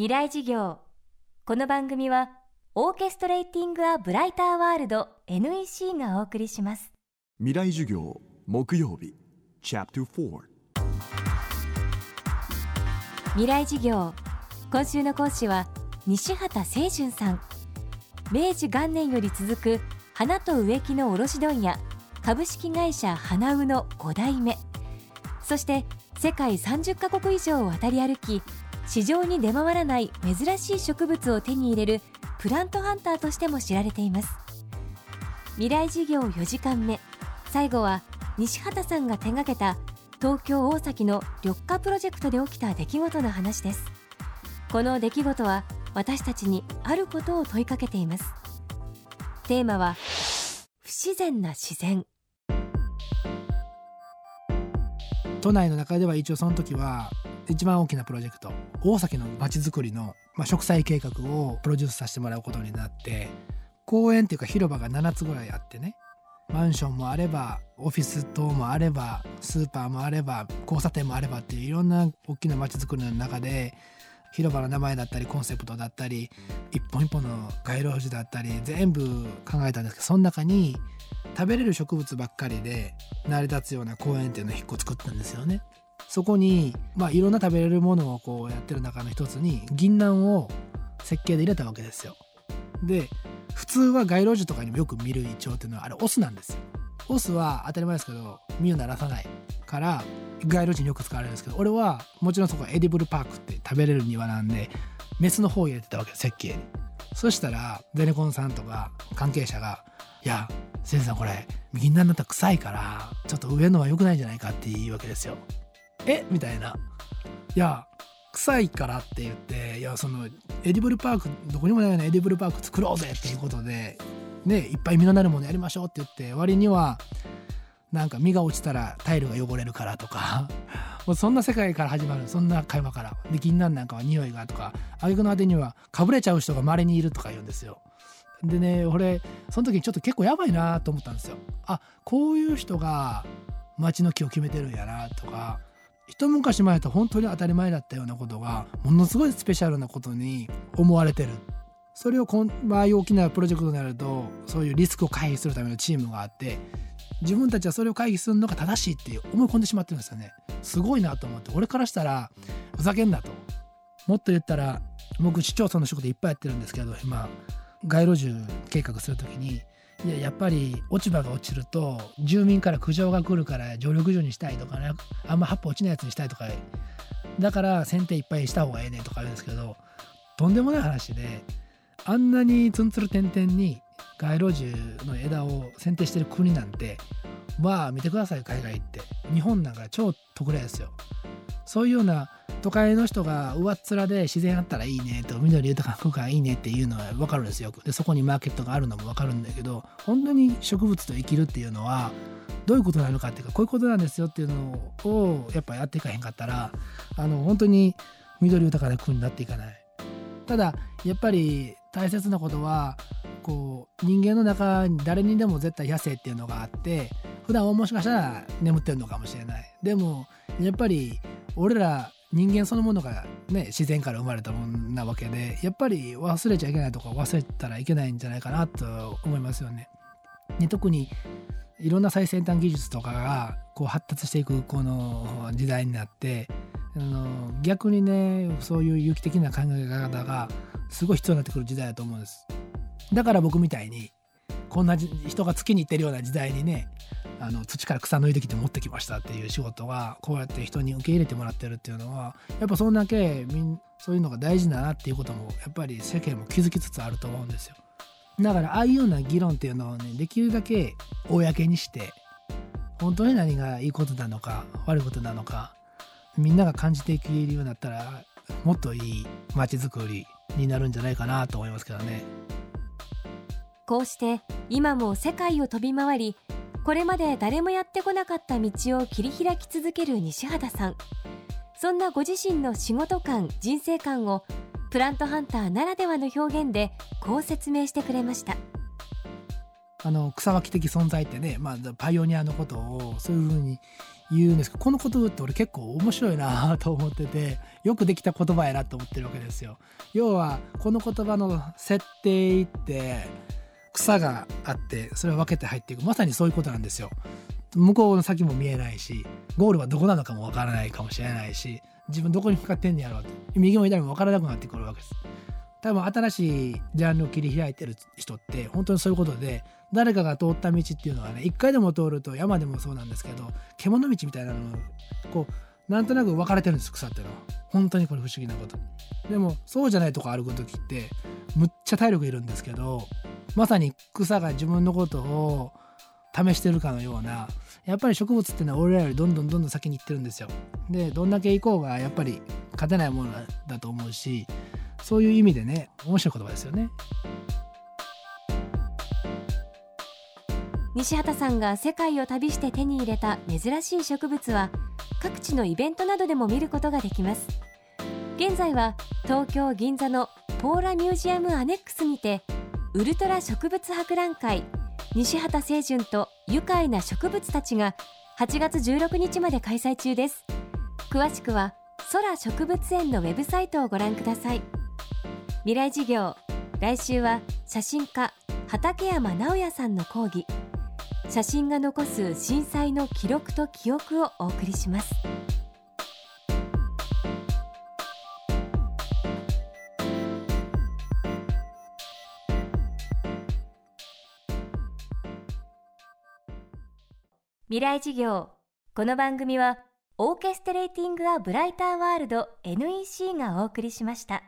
未来事業。この番組はオーケストレーティング・ア・ブライター・ワールド NEC がお送りします。未来授業木曜日チャプター未来事業。今週の講師は西畑清純さん。明治元年より続く花と植木の卸問屋株式会社花うの5代目。そして世界30カ国以上を渡り歩き市場に出回らない珍しい植物を手に入れるプラントハンターとしても知られています。未来事業4時間目。最後は西畑さんが手掛けた東京大崎の緑化プロジェクトで起きた出来事の話です。この出来事は私たちにあることを問いかけています。テーマは不自然な自然。都内の中では一応その時は一番大きなプロジェクト大崎のまちづくりの、まあ、植栽計画をプロデュースさせてもらうことになって公園っていうか広場が7つぐらいあってねマンションもあればオフィス棟もあればスーパーもあれば交差点もあればっていういろんな大きな街づくりの中で広場の名前だったりコンセプトだったり一本一本の街路樹だったり全部考えたんですけどその中に食べれる植物ばっかりで成り立つような公園っていうのを1個作ったんですよね。そこに、まあ、いろんな食べれるものをこうやってる中の一つに銀杏を設計で入れたわけですよ。で普通は街路樹とかにもよく見るイチョウっていうのはあれオスなんですよ。オスは当たり前ですけど実をならさないから街路樹によく使われるんですけど俺はもちろんそこはエディブルパークって食べれる庭なんでメスの方を入れてたわけ設計に。そしたらゼネコンさんとか関係者が「いや先生さんこれ銀杏だったら臭いからちょっと植えるのは良くないんじゃないか」って言うわけですよ。え？みたいな。いや、臭いからって言って、いや、その、エディブルパーク、どこにもないようなエディブルパーク作ろうぜっていうことで、ね、いっぱい実のなるものやりましょうって言って、割には、なんか実が落ちたらタイルが汚れるからとか、もうそんな世界から始まる、そんな会話から。で、銀杏なんかは匂いがとか、挙句の果てには、かぶれちゃう人が稀にいるとか言うんですよ。でね、俺、その時にちょっと結構やばいなと思ったんですよ。あ、こういう人が街の木を決めてるんやなとか、一昔前と本当に当たり前だったようなことがものすごいスペシャルなことに思われてる。それをこん、まああいう大きなプロジェクトになるとそういうリスクを回避するためのチームがあって自分たちはそれを回避するのが正しいって思い込んでしまってるんですよね。すごいなと思って俺からしたらふざけんなと。もっと言ったら僕市町村の仕事いっぱいやってるんですけど今。街路樹計画する時にいややっぱり落ち葉が落ちると住民から苦情が来るから常緑樹にしたいとかねあんま葉っぱ落ちないやつにしたいとかだから剪定いっぱいした方がええねんとか言うんですけどとんでもない話であんなにツンツル点々に街路樹の枝を剪定してる国なんてまあ見てください海外って。日本なんか超特例ですよ。そういうような都会の人が上っ面で自然あったらいいねと緑豊かな空間いいねっていうのは分かるんですよ。でそこにマーケットがあるのも分かるんだけど本当に植物と生きるっていうのはどういうことなのかっていうかこういうことなんですよっていうのをやっぱやっていかへんかったらあの本当に緑豊かな国になっていかない。ただやっぱり大切なことはこう人間の中に誰にでも絶対野生っていうのがあって普段はもしかしたら眠ってるのかもしれない。でもやっぱり俺ら人間そのものがね自然から生まれたものなわけでやっぱり忘れちゃいけないとか忘れたらいけないんじゃないかなと思いますよね。で特にいろんな最先端技術とかがこう発達していくこの時代になってあの逆にねそういう有機的な考え方がすごい必要になってくる時代だと思うんです。だから僕みたいにこんな人が月に行ってるような時代にねあの土から草抜いてきて持ってきましたっていう仕事がこうやって人に受け入れてもらってるっていうのはやっぱそんだけみんそういうのが大事だなっていうこともやっぱり世間も気づきつつあると思うんですよ。だからああいうような議論っていうのをねできるだけ公にして本当に何がいいことなのか悪いことなのかみんなが感じていけるようになったらもっといい街づくりになるんじゃないかなと思いますけどね。こうして今も世界を飛び回りこれまで誰もやってこなかった道を切り開き続ける西畑さんそんなご自身の仕事観人生観をプラントハンターならではの表現でこう説明してくれましたあの草分け的存在ってね、まあ、パイオニアのことをそういうふうに言うんですけどこの言葉って俺結構面白いなと思ってて よくできた言葉やなと思ってるわけですよ。要はこの言葉の設定って草があってそれを分けて入っていくまさにそういうことなんですよ。向こうの先も見えないしゴールはどこなのかもわからないかもしれないし自分どこに向かってんねやろうって右も左も分からなくなってくるわけです。多分新しいジャンルを切り開いてる人って本当にそういうことで誰かが通った道っていうのはね一回でも通ると山でもそうなんですけど獣道みたいなのこうなんとなく分かれてるんです草っていうのは本当にこれ不思議なことでもそうじゃないとこ歩く時ってむっちゃ体力いるんですけどまさに草が自分のことを試してるかのようなやっぱり植物ってのは俺らよりどんどんどんどん先に行ってるんですよ。でどんだけ行こうがやっぱり勝てないものだと思うしそういう意味でね面白い言葉ですよね。西畑さんが世界を旅して手に入れた珍しい植物は各地のイベントなどでも見ることができます。現在は東京銀座のポーラミュージアムアネックスにてウルトラ植物博覧会。西畑清純と愉快な植物たちが8月16日まで開催中です。詳しくは空植物園のウェブサイトをご覧ください。未来事業来週は写真家畠山直也さんの講義。写真が残す震災の記録と記憶をお送りします。未来事業この番組はオーケストレーティング・ア・ブライター・ワールド NEC がお送りしました。